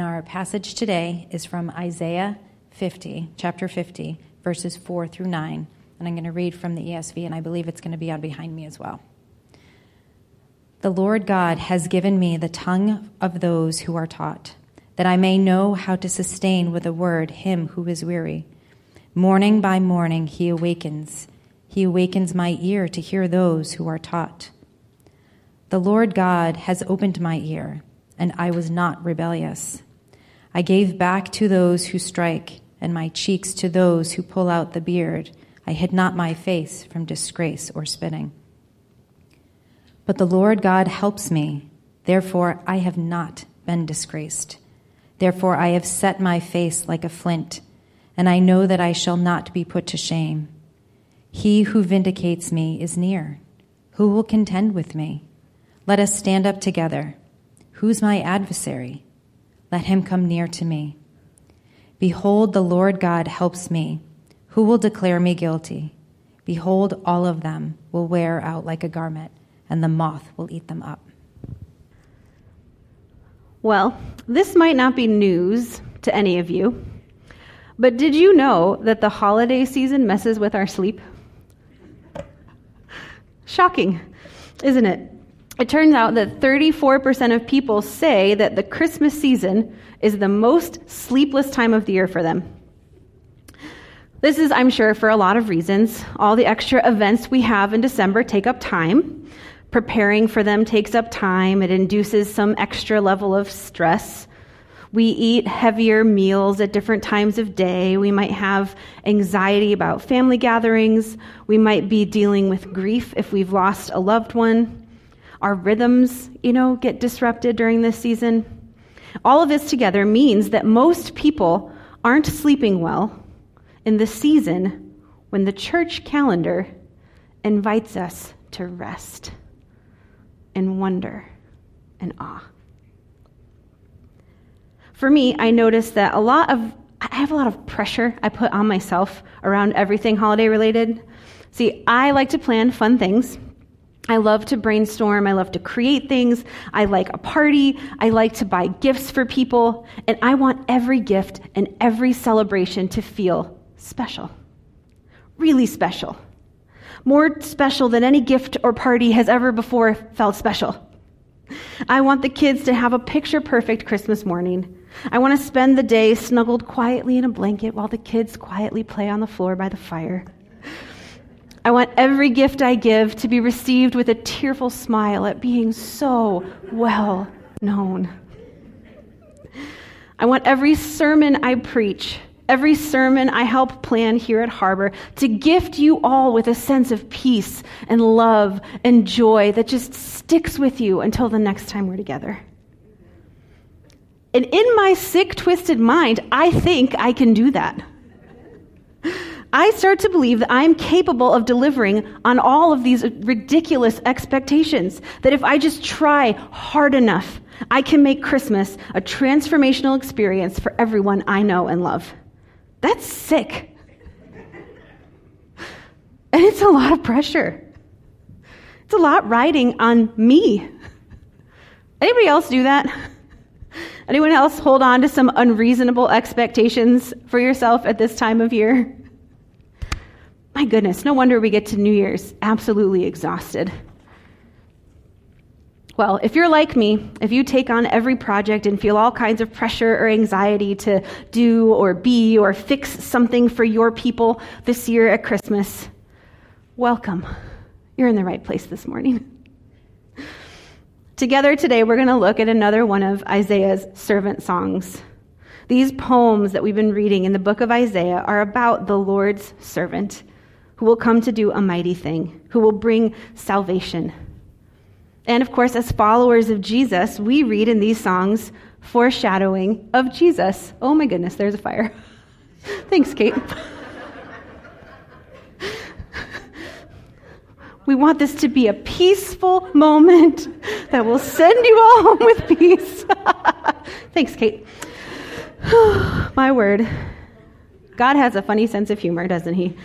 And our passage today is from Isaiah 50, chapter 50, verses 4 through 9. And I'm going to read from the ESV, and I believe it's going to be on behind me as well. The Lord God has given me the tongue of those who are taught, that I may know how to sustain with a word him who is weary. Morning by morning he awakens. He awakens my ear to hear those who are taught. The Lord God has opened my ear, and I was not rebellious. I gave back to those who strike, and my cheeks to those who pull out the beard. I hid not my face from disgrace or spitting. But the Lord God helps me. Therefore, I have not been disgraced. Therefore, I have set my face like a flint, and I know that I shall not be put to shame. He who vindicates me is near. Who will contend with me? Let us stand up together. Who's my adversary? Let him come near to me. Behold, the Lord God helps me. Who will declare me guilty? Behold, all of them will wear out like a garment and the moth will eat them up. Well, this might not be news to any of you, but did you know that the holiday season messes with our sleep? Shocking, isn't it? It turns out that 34% of people say that the Christmas season is the most sleepless time of the year for them. This is, I'm sure, for a lot of reasons. All the extra events we have in December take up time. Preparing for them takes up time, it induces some extra level of stress. We eat heavier meals at different times of day. We might have anxiety about family gatherings. We might be dealing with grief if we've lost a loved one. Our rhythms, you know, get disrupted during this season. All of this together means that most people aren't sleeping well in the season when the church calendar invites us to rest and wonder and awe. For me, I noticed that a lot of I have a lot of pressure I put on myself around everything holiday related. See, I like to plan fun things. I love to brainstorm. I love to create things. I like a party. I like to buy gifts for people. And I want every gift and every celebration to feel special. Really special more special than any gift or party has ever before felt special. I want the kids to have a picture perfect Christmas morning. I want to spend the day snuggled quietly in a blanket while the kids quietly play on the floor by the fire. I want every gift I give to be received with a tearful smile at being so well known. I want every sermon I preach every sermon I help plan here at Harbor to gift you all with a sense of peace and love and joy that just sticks with you until the next time we're together. And in my sick, twisted mind, I think I can do that. I start to believe that I'm capable of delivering on all of these ridiculous expectations. That if I just try hard enough, I can make Christmas a transformational experience for everyone I know and love. That's sick. And it's a lot of pressure. It's a lot riding on me. Anybody else do that? Anyone else hold on to some unreasonable expectations for yourself at this time of year? My goodness, no wonder we get to New Year's absolutely exhausted. Well, if you're like me, if you take on every project and feel all kinds of pressure or anxiety to do or be or fix something for your people this year at Christmas, welcome. You're in the right place this morning. Together today, we're going to look at another one of Isaiah's servant songs. These poems that we've been reading in the book of Isaiah are about the Lord's servant who will come to do a mighty thing, who will bring salvation and of course, as followers of Jesus, we read in these songs foreshadowing of Jesus. Oh my goodness, there's a fire. Thanks, Kate. we want this to be a peaceful moment that will send you all home with peace. Thanks, Kate. my word. God has a funny sense of humor, doesn't he?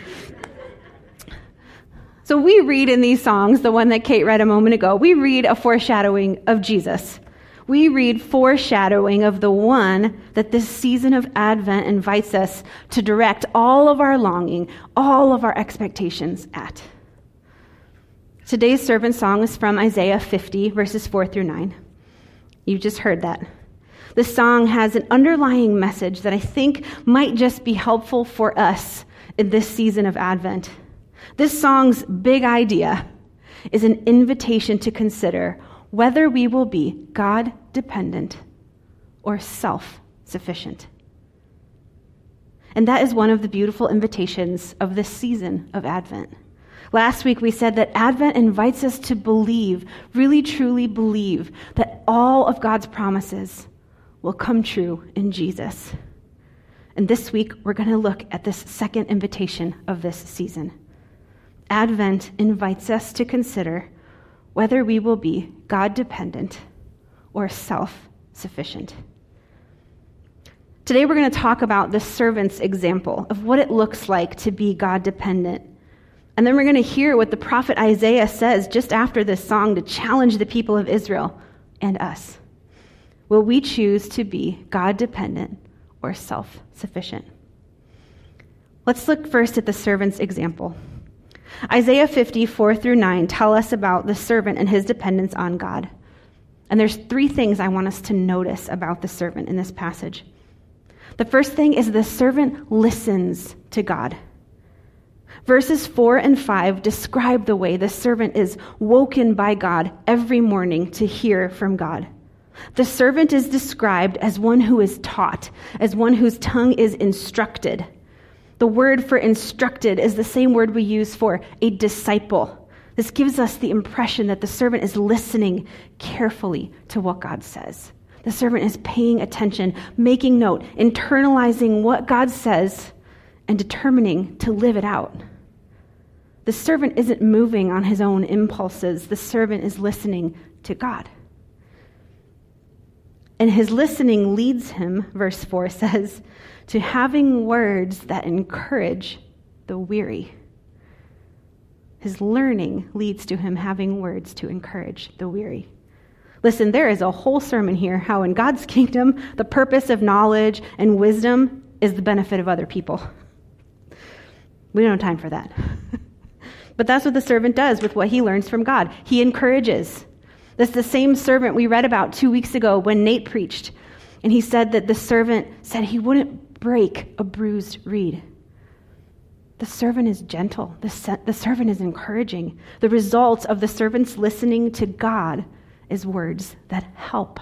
So we read in these songs, the one that Kate read a moment ago, we read a foreshadowing of Jesus. we read foreshadowing of the one that this season of Advent invites us to direct all of our longing, all of our expectations at. Today's servant song is from Isaiah 50, verses 4 through 9. You just heard that. The song has an underlying message that I think might just be helpful for us in this season of Advent. This song's big idea is an invitation to consider whether we will be God dependent or self sufficient. And that is one of the beautiful invitations of this season of Advent. Last week we said that Advent invites us to believe, really truly believe, that all of God's promises will come true in Jesus. And this week we're going to look at this second invitation of this season. Advent invites us to consider whether we will be God dependent or self sufficient. Today, we're going to talk about the servant's example of what it looks like to be God dependent. And then we're going to hear what the prophet Isaiah says just after this song to challenge the people of Israel and us. Will we choose to be God dependent or self sufficient? Let's look first at the servant's example. Isaiah 54 through 9 tell us about the servant and his dependence on God. And there's three things I want us to notice about the servant in this passage. The first thing is the servant listens to God. Verses 4 and 5 describe the way the servant is woken by God every morning to hear from God. The servant is described as one who is taught, as one whose tongue is instructed. The word for instructed is the same word we use for a disciple. This gives us the impression that the servant is listening carefully to what God says. The servant is paying attention, making note, internalizing what God says, and determining to live it out. The servant isn't moving on his own impulses, the servant is listening to God. And his listening leads him, verse 4 says, to having words that encourage the weary. His learning leads to him having words to encourage the weary. Listen, there is a whole sermon here how in God's kingdom, the purpose of knowledge and wisdom is the benefit of other people. We don't have time for that. but that's what the servant does with what he learns from God. He encourages. That's the same servant we read about two weeks ago when Nate preached. And he said that the servant said he wouldn't break a bruised reed. The servant is gentle. The, se- the servant is encouraging. The result of the servant's listening to God is words that help,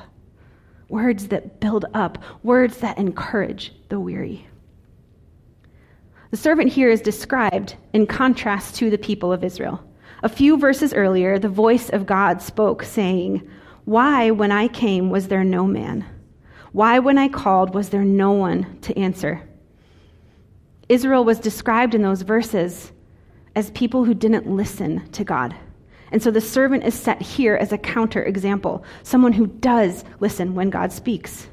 words that build up, words that encourage the weary. The servant here is described in contrast to the people of Israel. A few verses earlier, the voice of God spoke, saying, Why, when I came, was there no man? Why, when I called, was there no one to answer? Israel was described in those verses as people who didn't listen to God. And so the servant is set here as a counter example, someone who does listen when God speaks.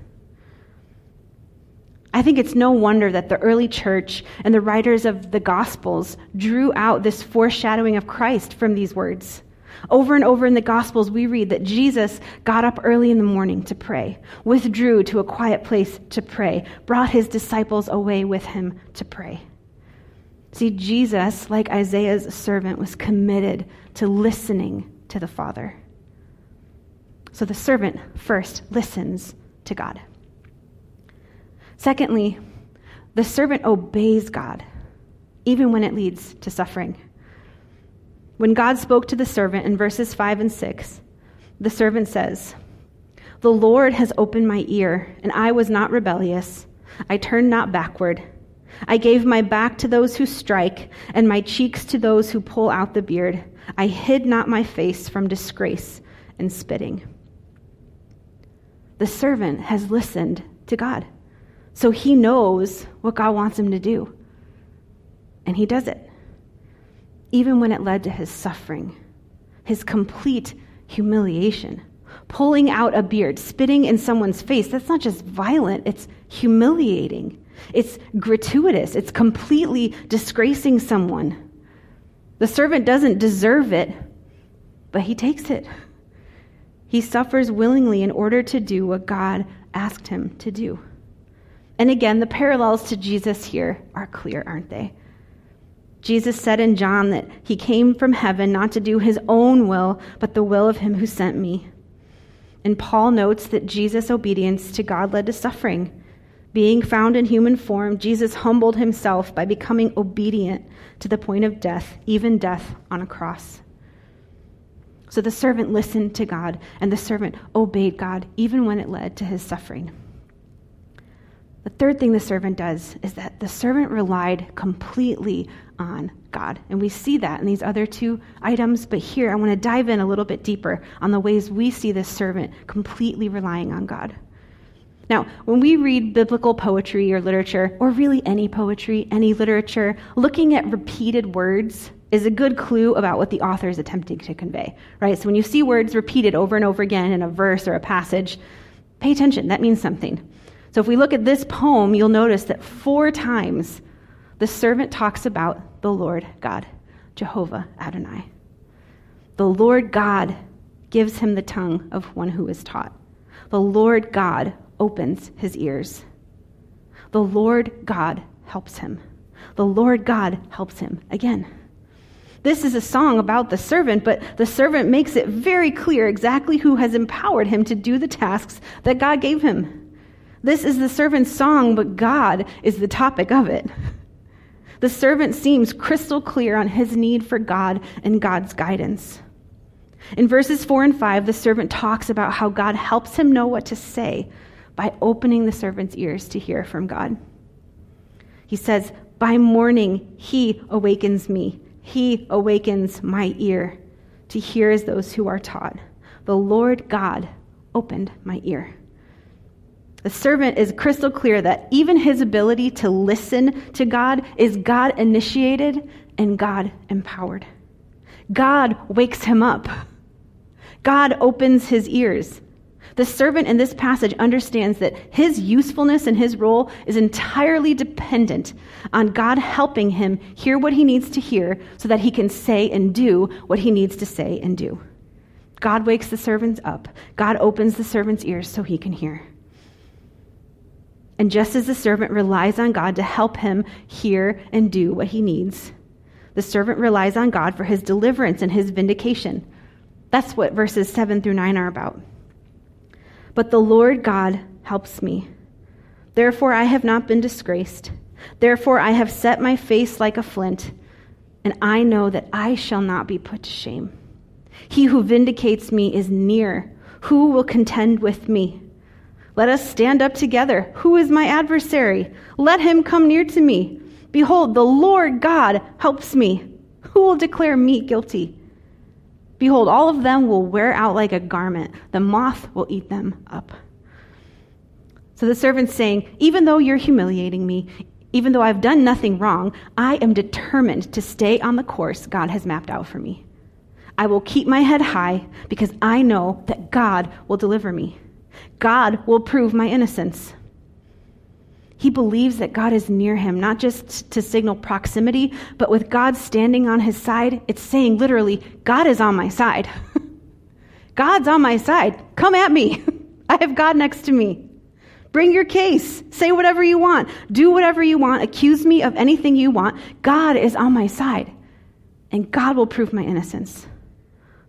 I think it's no wonder that the early church and the writers of the Gospels drew out this foreshadowing of Christ from these words. Over and over in the Gospels, we read that Jesus got up early in the morning to pray, withdrew to a quiet place to pray, brought his disciples away with him to pray. See, Jesus, like Isaiah's servant, was committed to listening to the Father. So the servant first listens to God. Secondly, the servant obeys God, even when it leads to suffering. When God spoke to the servant in verses 5 and 6, the servant says, The Lord has opened my ear, and I was not rebellious. I turned not backward. I gave my back to those who strike, and my cheeks to those who pull out the beard. I hid not my face from disgrace and spitting. The servant has listened to God, so he knows what God wants him to do, and he does it even when it led to his suffering, his complete humiliation. Pulling out a beard, spitting in someone's face, that's not just violent, it's humiliating. It's gratuitous, it's completely disgracing someone. The servant doesn't deserve it, but he takes it. He suffers willingly in order to do what God asked him to do. And again, the parallels to Jesus here are clear, aren't they? Jesus said in John that he came from heaven not to do his own will, but the will of him who sent me. And Paul notes that Jesus' obedience to God led to suffering. Being found in human form, Jesus humbled himself by becoming obedient to the point of death, even death on a cross. So the servant listened to God, and the servant obeyed God, even when it led to his suffering. The third thing the servant does is that the servant relied completely on God. And we see that in these other two items, but here I want to dive in a little bit deeper on the ways we see this servant completely relying on God. Now, when we read biblical poetry or literature, or really any poetry, any literature, looking at repeated words is a good clue about what the author is attempting to convey, right? So when you see words repeated over and over again in a verse or a passage, pay attention. That means something. So if we look at this poem, you'll notice that four times the servant talks about the Lord God, Jehovah Adonai. The Lord God gives him the tongue of one who is taught. The Lord God opens his ears. The Lord God helps him. The Lord God helps him again. This is a song about the servant, but the servant makes it very clear exactly who has empowered him to do the tasks that God gave him. This is the servant's song, but God is the topic of it. The servant seems crystal clear on his need for God and God's guidance. In verses 4 and 5, the servant talks about how God helps him know what to say by opening the servant's ears to hear from God. He says, By morning, he awakens me. He awakens my ear to hear as those who are taught. The Lord God opened my ear. The servant is crystal clear that even his ability to listen to God is God initiated and God empowered. God wakes him up. God opens his ears. The servant in this passage understands that his usefulness and his role is entirely dependent on God helping him hear what he needs to hear so that he can say and do what he needs to say and do. God wakes the servants up. God opens the servant's ears so he can hear. And just as the servant relies on God to help him hear and do what he needs, the servant relies on God for his deliverance and his vindication. That's what verses 7 through 9 are about. But the Lord God helps me. Therefore, I have not been disgraced. Therefore, I have set my face like a flint, and I know that I shall not be put to shame. He who vindicates me is near. Who will contend with me? Let us stand up together. Who is my adversary? Let him come near to me. Behold, the Lord God helps me. Who will declare me guilty? Behold, all of them will wear out like a garment. The moth will eat them up. So the servant's saying, Even though you're humiliating me, even though I've done nothing wrong, I am determined to stay on the course God has mapped out for me. I will keep my head high because I know that God will deliver me. God will prove my innocence. He believes that God is near him, not just to signal proximity, but with God standing on his side, it's saying literally, God is on my side. God's on my side. Come at me. I have God next to me. Bring your case. Say whatever you want. Do whatever you want. Accuse me of anything you want. God is on my side. And God will prove my innocence.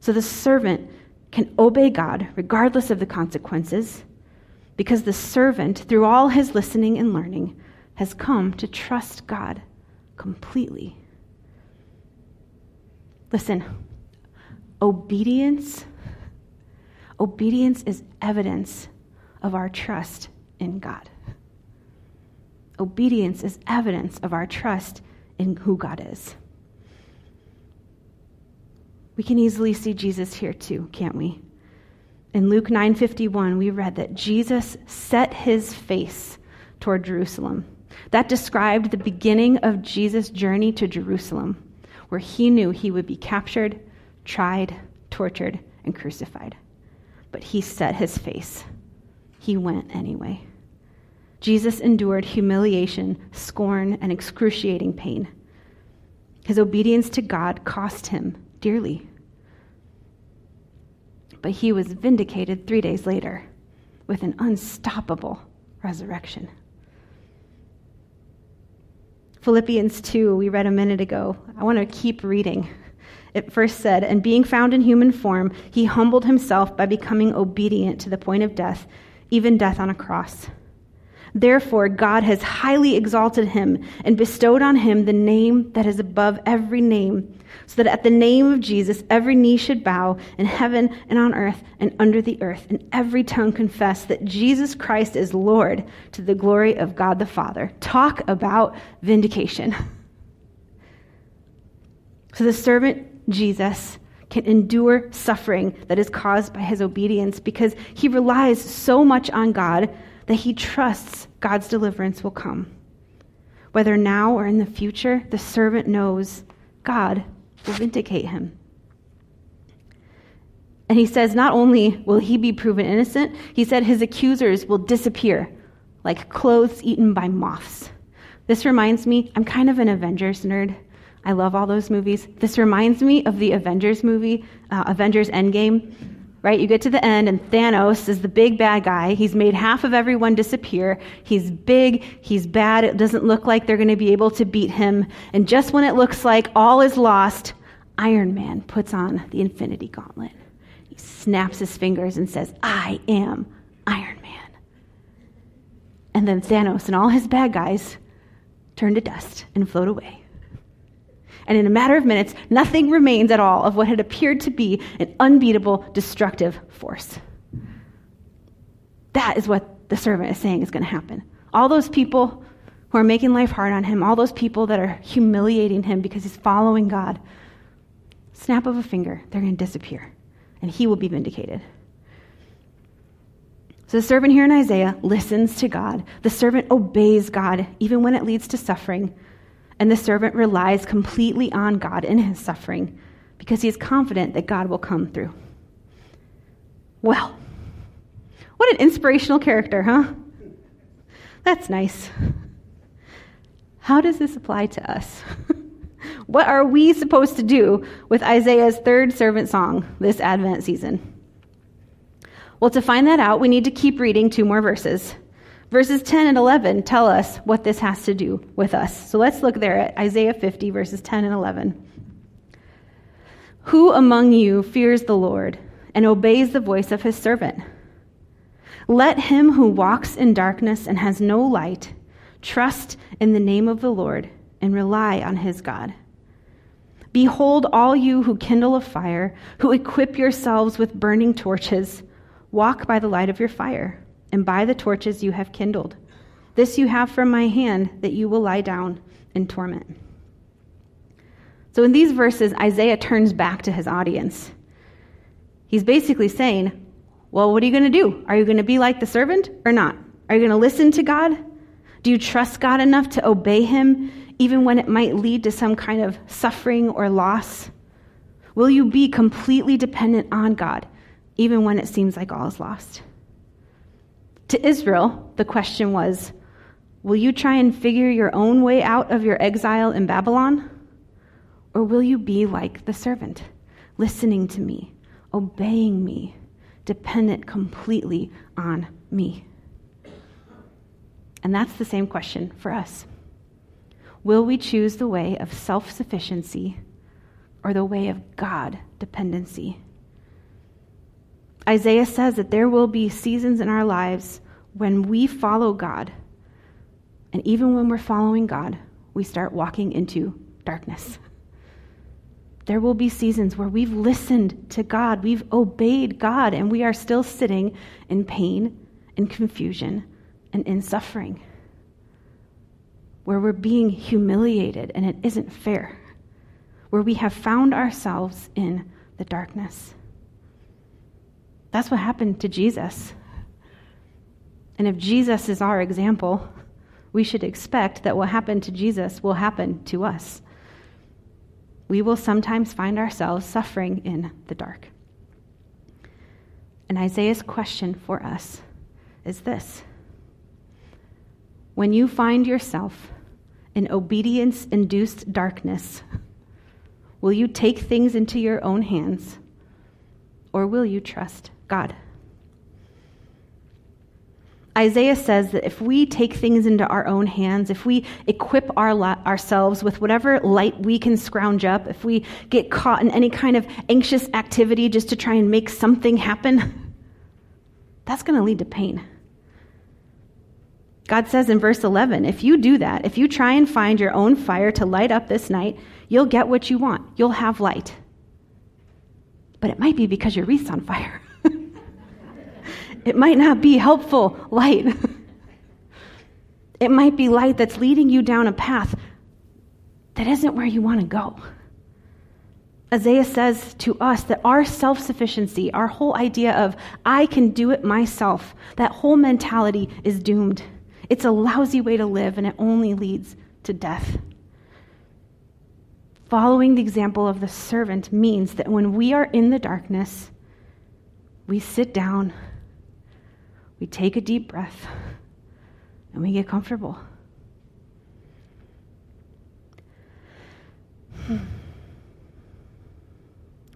So the servant can obey God regardless of the consequences because the servant, through all his listening and learning, has come to trust God completely. Listen, obedience obedience is evidence of our trust in God. Obedience is evidence of our trust in who God is. We can easily see Jesus here too, can't we? In Luke 9:51, we read that Jesus set his face toward Jerusalem. That described the beginning of Jesus' journey to Jerusalem, where he knew he would be captured, tried, tortured, and crucified. But he set his face. He went anyway. Jesus endured humiliation, scorn, and excruciating pain. His obedience to God cost him dearly. But he was vindicated three days later with an unstoppable resurrection. Philippians 2, we read a minute ago. I want to keep reading. It first said, And being found in human form, he humbled himself by becoming obedient to the point of death, even death on a cross. Therefore, God has highly exalted him and bestowed on him the name that is above every name, so that at the name of Jesus every knee should bow in heaven and on earth and under the earth, and every tongue confess that Jesus Christ is Lord to the glory of God the Father. Talk about vindication. So the servant Jesus can endure suffering that is caused by his obedience because he relies so much on God that he trusts God's deliverance will come. Whether now or in the future, the servant knows God will vindicate him. And he says, not only will he be proven innocent, he said his accusers will disappear like clothes eaten by moths. This reminds me, I'm kind of an Avengers nerd. I love all those movies. This reminds me of the Avengers movie, uh, Avengers Endgame, right? You get to the end, and Thanos is the big bad guy. He's made half of everyone disappear. He's big, he's bad. It doesn't look like they're going to be able to beat him. And just when it looks like all is lost, Iron Man puts on the Infinity Gauntlet. He snaps his fingers and says, I am Iron Man. And then Thanos and all his bad guys turn to dust and float away and in a matter of minutes, nothing remains at all of what had appeared to be an unbeatable, destructive force. That is what the servant is saying is going to happen. All those people who are making life hard on him, all those people that are humiliating him because he's following God, snap of a finger, they're going to disappear, and he will be vindicated. So the servant here in Isaiah listens to God. The servant obeys God, even when it leads to suffering and the servant relies completely on God in his suffering because he is confident that God will come through. Well, what an inspirational character, huh? That's nice. How does this apply to us? what are we supposed to do with Isaiah's third servant song this Advent season? Well, to find that out, we need to keep reading two more verses. Verses 10 and 11 tell us what this has to do with us. So let's look there at Isaiah 50, verses 10 and 11. Who among you fears the Lord and obeys the voice of his servant? Let him who walks in darkness and has no light trust in the name of the Lord and rely on his God. Behold, all you who kindle a fire, who equip yourselves with burning torches, walk by the light of your fire and by the torches you have kindled. This you have from my hand, that you will lie down in torment. So in these verses, Isaiah turns back to his audience. He's basically saying, Well, what are you going to do? Are you going to be like the servant or not? Are you going to listen to God? Do you trust God enough to obey him, even when it might lead to some kind of suffering or loss? Will you be completely dependent on God, even when it seems like all is lost? To Israel, the question was Will you try and figure your own way out of your exile in Babylon? Or will you be like the servant, listening to me, obeying me, dependent completely on me? And that's the same question for us. Will we choose the way of self sufficiency or the way of God dependency? Isaiah says that there will be seasons in our lives when we follow God, and even when we're following God, we start walking into darkness. There will be seasons where we've listened to God, we've obeyed God, and we are still sitting in pain, in confusion, and in suffering. Where we're being humiliated and it isn't fair. Where we have found ourselves in the darkness. That's what happened to Jesus. And if Jesus is our example, we should expect that what happened to Jesus will happen to us. We will sometimes find ourselves suffering in the dark. And Isaiah's question for us is this When you find yourself in obedience induced darkness, will you take things into your own hands? or will you trust God? Isaiah says that if we take things into our own hands, if we equip our ourselves with whatever light we can scrounge up, if we get caught in any kind of anxious activity just to try and make something happen, that's going to lead to pain. God says in verse 11 if you do that, if you try and find your own fire to light up this night, you'll get what you want. You'll have light. But it might be because your wreath's on fire. it might not be helpful light. it might be light that's leading you down a path that isn't where you want to go. Isaiah says to us that our self sufficiency, our whole idea of I can do it myself, that whole mentality is doomed. It's a lousy way to live, and it only leads to death. Following the example of the servant means that when we are in the darkness, we sit down, we take a deep breath, and we get comfortable.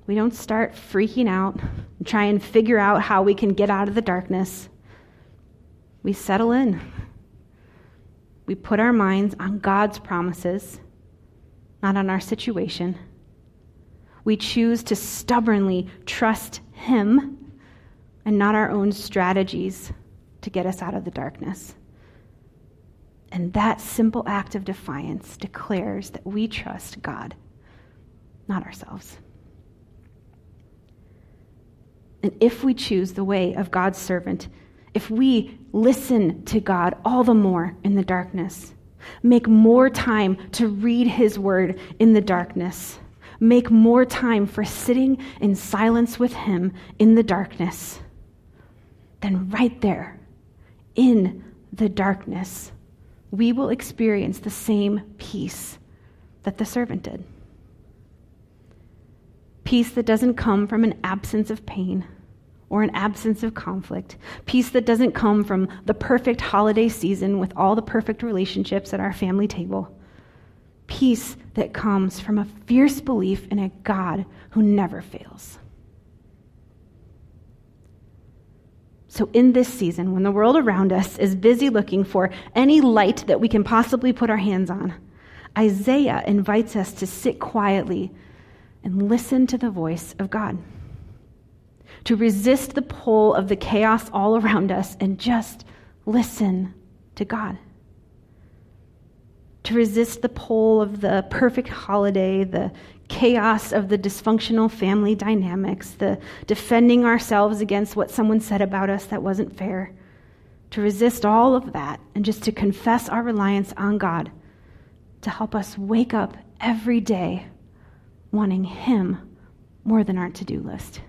We don't start freaking out and try and figure out how we can get out of the darkness. We settle in we put our minds on God's promises, not on our situation. We choose to stubbornly trust Him and not our own strategies to get us out of the darkness. And that simple act of defiance declares that we trust God, not ourselves. And if we choose the way of God's servant, if we listen to God all the more in the darkness, make more time to read His word in the darkness, make more time for sitting in silence with Him in the darkness, then right there, in the darkness, we will experience the same peace that the servant did. Peace that doesn't come from an absence of pain or an absence of conflict. Peace that doesn't come from the perfect holiday season with all the perfect relationships at our family table. Peace that comes from a fierce belief in a God who never fails. So, in this season, when the world around us is busy looking for any light that we can possibly put our hands on, Isaiah invites us to sit quietly and listen to the voice of God to resist the pull of the chaos all around us and just listen to God. To resist the pull of the perfect holiday, the chaos of the dysfunctional family dynamics, the defending ourselves against what someone said about us that wasn't fair. To resist all of that and just to confess our reliance on God to help us wake up every day wanting Him more than our to do list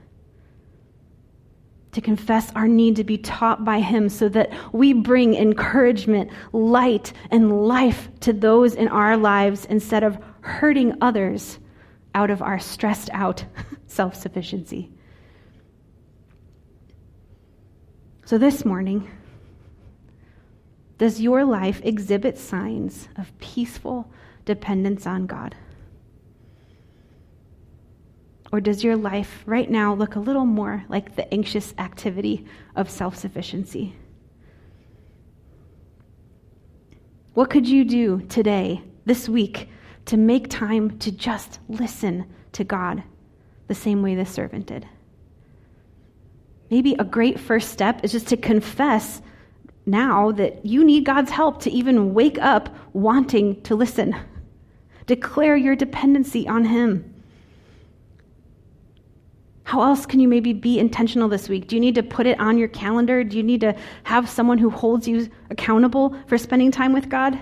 to confess our need to be taught by Him so that we bring encouragement, light, and life to those in our lives instead of hurting others out of our stressed out self sufficiency. So this morning, does your life exhibit signs of peaceful dependence on God? Or does your life right now look a little more like the anxious activity of self sufficiency? What could you do today, this week, to make time to just listen to God the same way this servant did? Maybe a great first step is just to confess now that you need God's help to even wake up wanting to listen. Declare your dependency on Him. How else can you maybe be intentional this week? Do you need to put it on your calendar? Do you need to have someone who holds you accountable for spending time with God?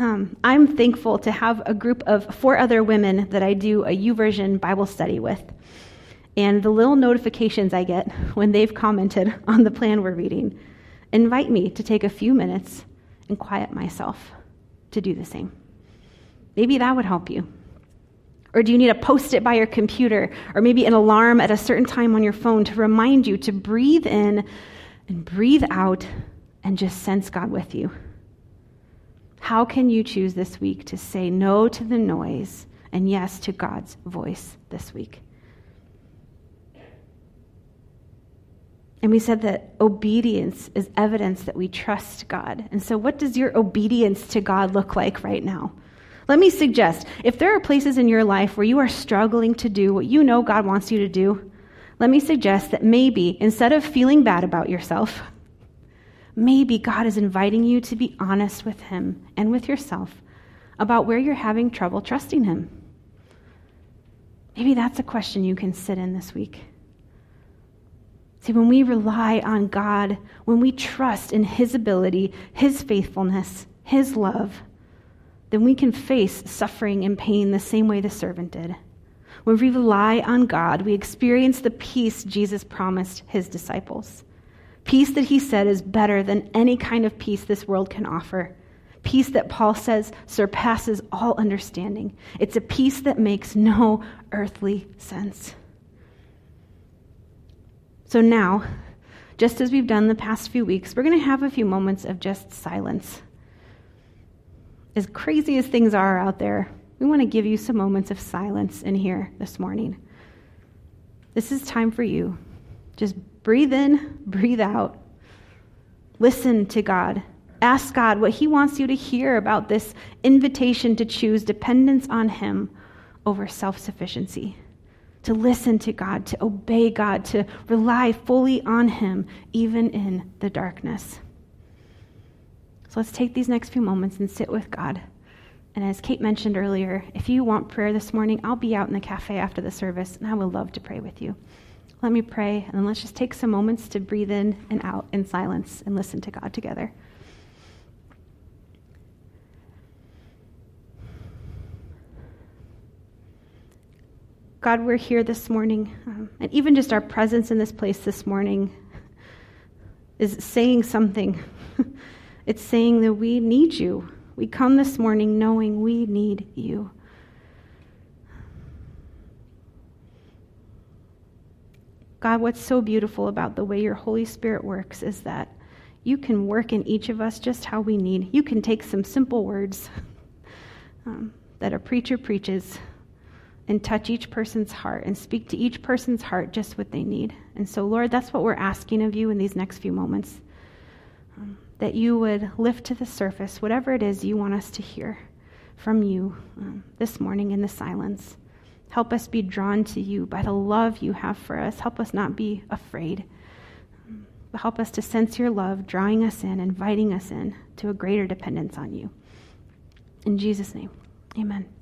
Um, I'm thankful to have a group of four other women that I do a YouVersion Bible study with. And the little notifications I get when they've commented on the plan we're reading invite me to take a few minutes and quiet myself to do the same. Maybe that would help you. Or do you need a post it by your computer or maybe an alarm at a certain time on your phone to remind you to breathe in and breathe out and just sense God with you? How can you choose this week to say no to the noise and yes to God's voice this week? And we said that obedience is evidence that we trust God. And so, what does your obedience to God look like right now? Let me suggest if there are places in your life where you are struggling to do what you know God wants you to do, let me suggest that maybe instead of feeling bad about yourself, maybe God is inviting you to be honest with Him and with yourself about where you're having trouble trusting Him. Maybe that's a question you can sit in this week. See, when we rely on God, when we trust in His ability, His faithfulness, His love, then we can face suffering and pain the same way the servant did. When we rely on God, we experience the peace Jesus promised His disciples. Peace that He said is better than any kind of peace this world can offer. Peace that Paul says surpasses all understanding. It's a peace that makes no earthly sense. So now, just as we've done the past few weeks, we're going to have a few moments of just silence. As crazy as things are out there, we want to give you some moments of silence in here this morning. This is time for you. Just breathe in, breathe out. Listen to God. Ask God what He wants you to hear about this invitation to choose dependence on Him over self sufficiency to listen to God, to obey God, to rely fully on Him, even in the darkness. So let's take these next few moments and sit with God. And as Kate mentioned earlier, if you want prayer this morning, I'll be out in the cafe after the service, and I would love to pray with you. Let me pray, and let's just take some moments to breathe in and out in silence and listen to God together. God, we're here this morning. Um, and even just our presence in this place this morning is saying something. it's saying that we need you. We come this morning knowing we need you. God, what's so beautiful about the way your Holy Spirit works is that you can work in each of us just how we need. You can take some simple words um, that a preacher preaches and touch each person's heart and speak to each person's heart just what they need. And so, Lord, that's what we're asking of you in these next few moments. Um, that you would lift to the surface whatever it is you want us to hear from you um, this morning in the silence. Help us be drawn to you by the love you have for us. Help us not be afraid. But help us to sense your love, drawing us in, inviting us in to a greater dependence on you. In Jesus' name, amen.